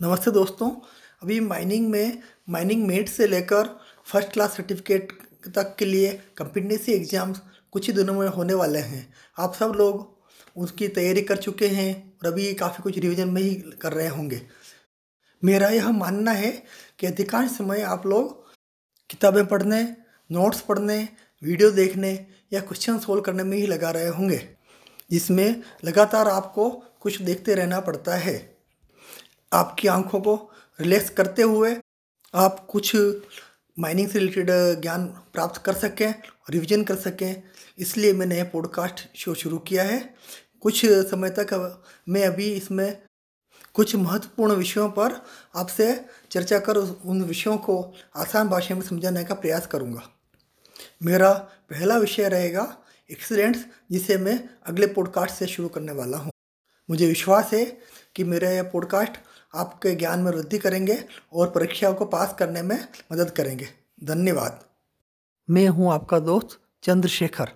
नमस्ते दोस्तों, अभी माइनिंग में माइनिंग मेट से लेकर फ़र्स्ट क्लास सर्टिफिकेट तक के लिए कंपिटेंसी एग्ज़ाम्स कुछ ही दिनों में होने वाले हैं। आप सब लोग उसकी तैयारी कर चुके हैं और अभी काफ़ी कुछ रिवीजन में ही कर रहे होंगे। मेरा यह मानना है कि अधिकांश समय आप लोग किताबें पढ़ने नोट्स पढ़ने वीडियो देखने या क्वेश्चन सोल्व करने में ही लगा रहे होंगे, जिसमें लगातार आपको कुछ देखते रहना पड़ता है। आपकी आँखों को रिलैक्स करते हुए आप कुछ माइनिंग से रिलेटेड ज्ञान प्राप्त कर सकें रिवीजन कर सकें। इसलिए मैंने यह पॉडकास्ट शो शुरू किया है। कुछ समय तक मैं अभी इसमें कुछ महत्वपूर्ण विषयों पर आपसे चर्चा कर उन विषयों को आसान भाषा में समझाने का प्रयास करूँगा। मेरा पहला विषय रहेगा एक्सीडेंट्स जिसे मैं अगले पॉडकास्ट से शुरू करने वाला हूँ। मुझे विश्वास है कि मेरा यह पॉडकास्ट आपके ज्ञान में वृद्धि करेंगे और परीक्षाओं को पास करने में मदद करेंगे। धन्यवाद। मैं हूँ आपका दोस्त चंद्रशेखर।